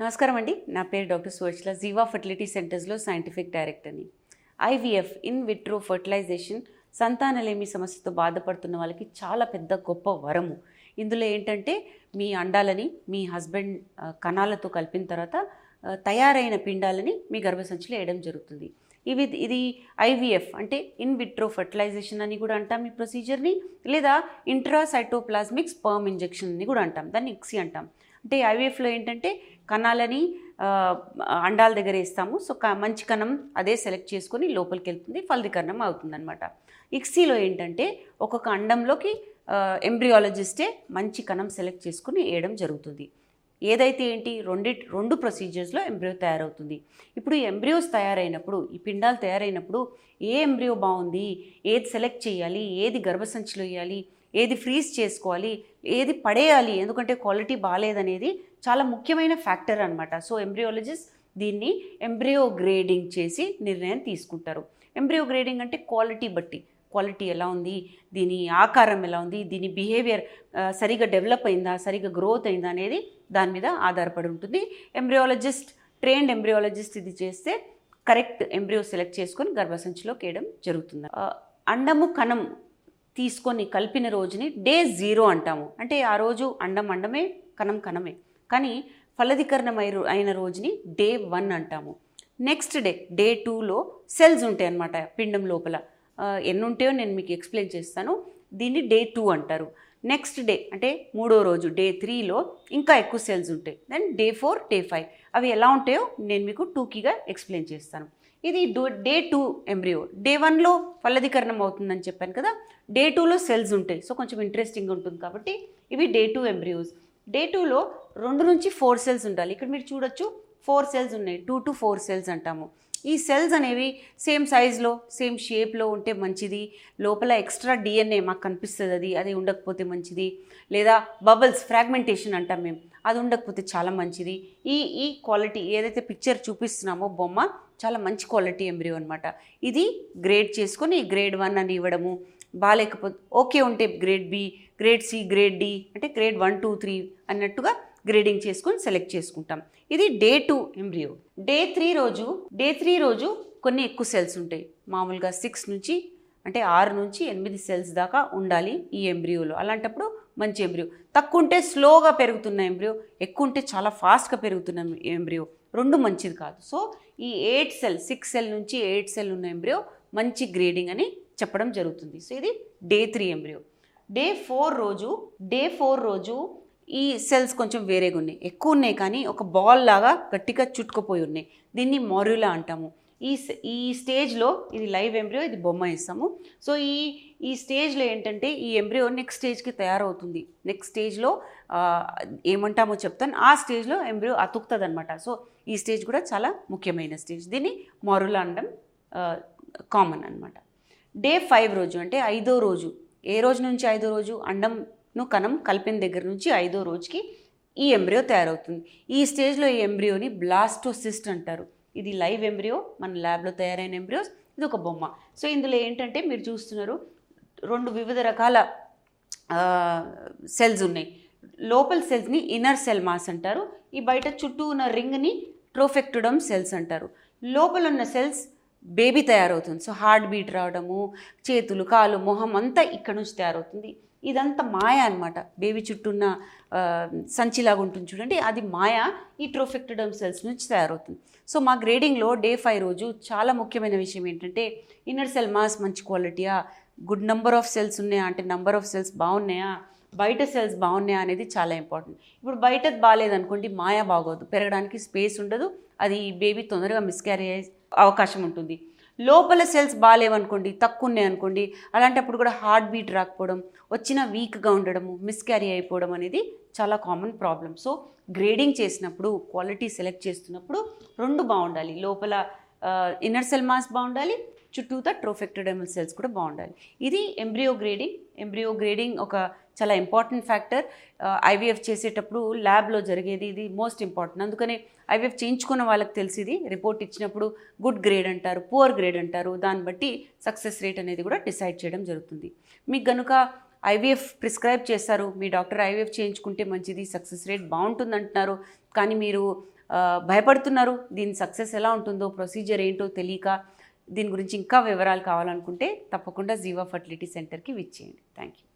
నమస్కారం అండి. నా పేరు డాక్టర్ సువర్చల జీవా ఫర్టిలిటీ సెంటర్స్లో సైంటిఫిక్ డైరెక్టర్ని. ఐవీఎఫ్ ఇన్ విట్రో ఫర్టిలైజేషన్ సంతానలేమి సమస్యతో బాధపడుతున్న వాళ్ళకి చాలా పెద్ద గొప్ప వరము. ఇందులో ఏంటంటే మీ అండాలని మీ హస్బెండ్ కణాలతో కలిపిన తర్వాత తయారైన పిండాలని మీ గర్భసంచిలో వేయడం జరుగుతుంది. ఇవి ఇది ఐవీఎఫ్ అంటే ఇన్ విట్రో ఫర్టిలైజేషన్ అని కూడా అంటాం ఈ ప్రొసీజర్ని లేదా ఇంట్రాసైటోప్లాస్మిక్ స్పర్మ్ ఇంజెక్షన్ అని కూడా అంటాం. దాన్ని ఇక్సీ అంటాం. అంటే ఐవీఎఫ్లో ఏంటంటే కణాలని అండాల దగ్గర వేస్తాము. సో క మంచి కణం అదే సెలెక్ట్ చేసుకొని లోపలికి వెళ్తుంది ఫలదీకరణం అవుతుందన్నమాట. ఇక్సీలో ఏంటంటే ఒక్కొక్క అండంలోకి ఎంబ్రియాలజిస్టే మంచి కణం సెలెక్ట్ చేసుకుని వేయడం జరుగుతుంది. ఏదైతే ఏంటి రెండి రెండు ప్రొసీజర్స్లో ఎంబ్రియో తయారవుతుంది. ఇప్పుడు ఈ ఎంబ్రియోస్ తయారైనప్పుడు ఈ పిండాలు తయారైనప్పుడు ఏ ఎంబ్రియో బాగుంది ఏది సెలెక్ట్ చేయాలి ఏది గర్భసంచిలో వేయాలి ఏది ఫ్రీజ్ చేసుకోవాలి ఏది పడేయాలి ఎందుకంటే క్వాలిటీ బాగాలేదనేది చాలా ముఖ్యమైన ఫ్యాక్టర్ అనమాట సో ఎంబ్రియాలజిస్ట్ దీన్ని ఎంబ్రియో గ్రేడింగ్ చేసి నిర్ణయం తీసుకుంటారు. ఎంబ్రియో గ్రేడింగ్ అంటే క్వాలిటీ బట్టి క్వాలిటీ ఎలా ఉంది దీని ఆకారం ఎలా ఉంది దీని బిహేవియర్ సరిగా డెవలప్ అయిందా సరిగా గ్రోత్ అయిందా అనేది దాని మీద ఆధారపడి ఉంటుంది. ఎంబ్రియాలజిస్ట్ ట్రైన్డ్ ఎంబ్రియాలజిస్ట్ ఇది చేస్తే కరెక్ట్ ఎంబ్రియో సెలెక్ట్ చేసుకొని గర్భసంచిలోకి వేయడం జరుగుతుంది. అండము కణం తీసుకొని కలిపిన రోజుని డే జీరో అంటాము. అంటే ఆ రోజు అండం అండమే కణం కణమే కానీ ఫలదీకరణమై అయిన రోజుని డే వన్ అంటాము. నెక్స్ట్ డే డే టూలో సెల్స్ ఉంటాయి అన్నమాట పిండం లోపల. ఎన్ని ఉంటాయో నేను మీకు ఎక్స్ప్లెయిన్ చేస్తాను. దీన్ని డే టూ అంటారు. నెక్స్ట్ డే అంటే మూడో రోజు డే త్రీలో ఇంకా ఎక్కువ సెల్స్ ఉంటాయి. Then day four day five. అవి ఎలా ఉంటాయో నేను మీకు టూకీగా ఎక్స్ప్లెయిన్ చేస్తాను. ఇది డే టూ ఎంబ్రియో డే వన్లో ఫలదీకరణం అవుతుందని చెప్పాను కదా. డే టూలో సెల్స్ ఉంటాయి. సో కొంచెం ఇంట్రెస్టింగ్ ఉంటుంది కాబట్టి ఇవి డే టూ ఎంబ్రియోస్ డే టూలో రెండు నుంచి ఫోర్ సెల్స్ ఉండాలి. ఇక్కడ మీరు చూడొచ్చు ఫోర్ సెల్స్ ఉన్నాయి. టూ టు ఫోర్ సెల్స్ అంటాము. ఈ సెల్స్ అనేవి సేమ్ సైజులో సేమ్ షేప్లో ఉంటే మంచిది. లోపల ఎక్స్ట్రా డిఎన్ఏ మాకు కనిపిస్తుంది అది. అది ఉండకపోతే మంచిది. లేదా బబుల్స్ ఫ్రాగ్మెంటేషన్ అంటాం మేము. అది ఉండకపోతే చాలా మంచిది. ఈ ఈ క్వాలిటీ ఏదైతే పిక్చర్ చూపిస్తున్నామో బొమ్మ చాలా మంచి క్వాలిటీ ఎంబ్రియో అనమాట ఇది గ్రేడ్ చేసుకొని గ్రేడ్ వన్ అని ఇవ్వడము. బాగాలేకపోతే ఓకే ఉంటే grade B grade C grade D అంటే గ్రేడ్ వన్ టూ త్రీ అన్నట్టుగా గ్రేడింగ్ చేసుకొని సెలెక్ట్ చేసుకుంటాం. ఇది day two embryo. Day three రోజు డే త్రీ రోజు కొన్ని ఎక్కువ సెల్స్ ఉంటాయి. మామూలుగా సిక్స్ నుంచి అంటే ఆరు నుంచి ఎనిమిది సెల్స్ దాకా ఉండాలి ఈ ఎంబ్రియోలో. అలాంటప్పుడు మంచి ఎంబ్రియో. తక్కువ ఉంటే స్లోగా పెరుగుతున్న ఎంబ్రియో ఎక్కువ ఉంటే చాలా ఫాస్ట్గా పెరుగుతున్న ఎంబ్రియో. రెండు మంచిది కాదు. సో ఈ ఎయిట్ సెల్ సిక్స్ సెల్ నుంచి ఎయిట్ సెల్ ఉన్న ఎంబ్రియో మంచి గ్రేడింగ్ అని చెప్పడం జరుగుతుంది. సో ఇది day three embryo. Day four రోజు డే ఫోర్ రోజు ఈ సెల్స్ కొంచెం వేరేగా ఉన్నాయి. ఎక్కువ ఉన్నాయి కానీ ఒక బాల్ లాగా గట్టిగా చుట్టుకుపోయి ఉన్నాయి. దీన్ని మొరులా అంటాము. ఈ ఈ స్టేజ్లో ఇది లైవ్ ఎంబ్రియో ఇది బొమ్మ ఇస్తాము సో ఈ ఈ స్టేజ్లో ఏంటంటే ఈ ఎంబ్రియో నెక్స్ట్ స్టేజ్కి తయారవుతుంది. నెక్స్ట్ స్టేజ్లో ఏమంటామో చెప్తాను. ఆ స్టేజ్లో ఎంబ్రియో అతుకుతుంది అనమాట సో ఈ స్టేజ్ కూడా చాలా ముఖ్యమైన స్టేజ్. దీన్ని మొరులా అనడం కామన్ అనమాట డే ఫైవ్ రోజు అంటే ఐదో రోజు. ఏ రోజు నుంచి ఐదో రోజు? అండం ను కణం కలిపిన దగ్గర నుంచి ఐదో రోజుకి ఈ ఎంబ్రియో తయారవుతుంది. ఈ స్టేజ్లో ఈ ఎంబ్రియోని బ్లాస్టోసిస్ట్ అంటారు. ఇది లైవ్ ఎంబ్రియో మన ల్యాబ్లో తయారైన ఎంబ్రియోస్ ఇది ఒక బొమ్మ. సో ఇందులో ఏంటంటే మీరు చూస్తున్నారు రెండు వివిధ రకాల సెల్స్ ఉన్నాయి. లోపల సెల్స్ని ఇన్నర్ సెల్ మాస్ అంటారు. ఈ బయట చుట్టూ ఉన్న రింగ్ని ట్రోఫెక్టుడమ్ సెల్స్ అంటారు. లోపల ఉన్న సెల్స్ బేబీ తయారవుతుంది. సో హార్ట్ బీట్ రావడము చేతులు కాలు మొహం అంతా ఇక్కడ నుంచి తయారవుతుంది. ఇదంతా మాయ అనమాట బేబీ చుట్టూ ఉన్న సంచిలాగా ఉంటుంది చూడండి అది మాయ ఈ ట్రోఫెక్టడమ్ సెల్స్ నుంచి తయారవుతుంది. సో మా గ్రేడింగ్లో డే ఫైవ్ రోజు చాలా ముఖ్యమైన విషయం ఏంటంటే ఇన్నర్ సెల్ మాస్ మంచి క్వాలిటీయా? గుడ్ నెంబర్ ఆఫ్ సెల్స్ ఉన్నాయా? అంటే నెంబర్ ఆఫ్ సెల్స్ బాగున్నాయా? బయట సెల్స్ బాగున్నాయా అనేది చాలా ఇంపార్టెంట్. ఇప్పుడు బయటది బాగాలేదనుకోండి మాయ బాగోదు. పెరగడానికి స్పేస్ ఉండదు. అది బేబీ తొందరగా మిస్క్యారీ అయ్యే అవకాశం ఉంటుంది. లోపల సెల్స్ బాగాలేవనుకోండి తక్కువన్నాయి అనుకోండి అలాంటప్పుడు కూడా హార్ట్ బీట్ రాకపోవడం వచ్చిన వీక్గా ఉండడము మిస్క్యారీ అయిపోవడం అనేది చాలా కామన్ ప్రాబ్లం సో గ్రేడింగ్ చేసినప్పుడు క్వాలిటీ సెలెక్ట్ చేస్తున్నప్పుడు రెండు బాగుండాలి. లోపల ఇన్నర్ సెల్ మాస్ బాగుండాలి చుట్టూతా ట్రోఫెక్టోడెమల్ సెల్స్ కూడా బాగుండాలి. ఇది ఎంబ్రియో గ్రేడింగ్ ఎంబ్రియో గ్రేడింగ్ ఒక చాలా ఇంపార్టెంట్ ఫ్యాక్టర్ ఐవీఎఫ్ చేసేటప్పుడు ల్యాబ్లో జరిగేది ఇది మోస్ట్ ఇంపార్టెంట్ అందుకనే ఐవీఎఫ్ చేయించుకున్న వాళ్ళకి తెలిసింది రిపోర్ట్ ఇచ్చినప్పుడు గుడ్ గ్రేడ్ అంటారు పువర్ గ్రేడ్ అంటారు దాన్ని బట్టి సక్సెస్ రేట్ అనేది కూడా డిసైడ్ చేయడం జరుగుతుంది. మీకు కనుక ఐవీఎఫ్ ప్రిస్క్రైబ్ చేస్తారు మీ డాక్టర్ ఐవీఎఫ్ చేయించుకుంటే మంచిది సక్సెస్ రేట్ బాగుంటుంది అంటున్నారు కానీ మీరు uh, భయపడుతున్నారు దీని సక్సెస్ ఎలా ఉంటుందో ప్రొసీజర్ ఏంటో తెలియక దీని గురించి ఇంకా వివరాలు కావాలనుకుంటే తప్పకుండా జీవా ఫర్టిలిటీ సెంటర్కి విచ్చేయండి థ్యాంక్ యూ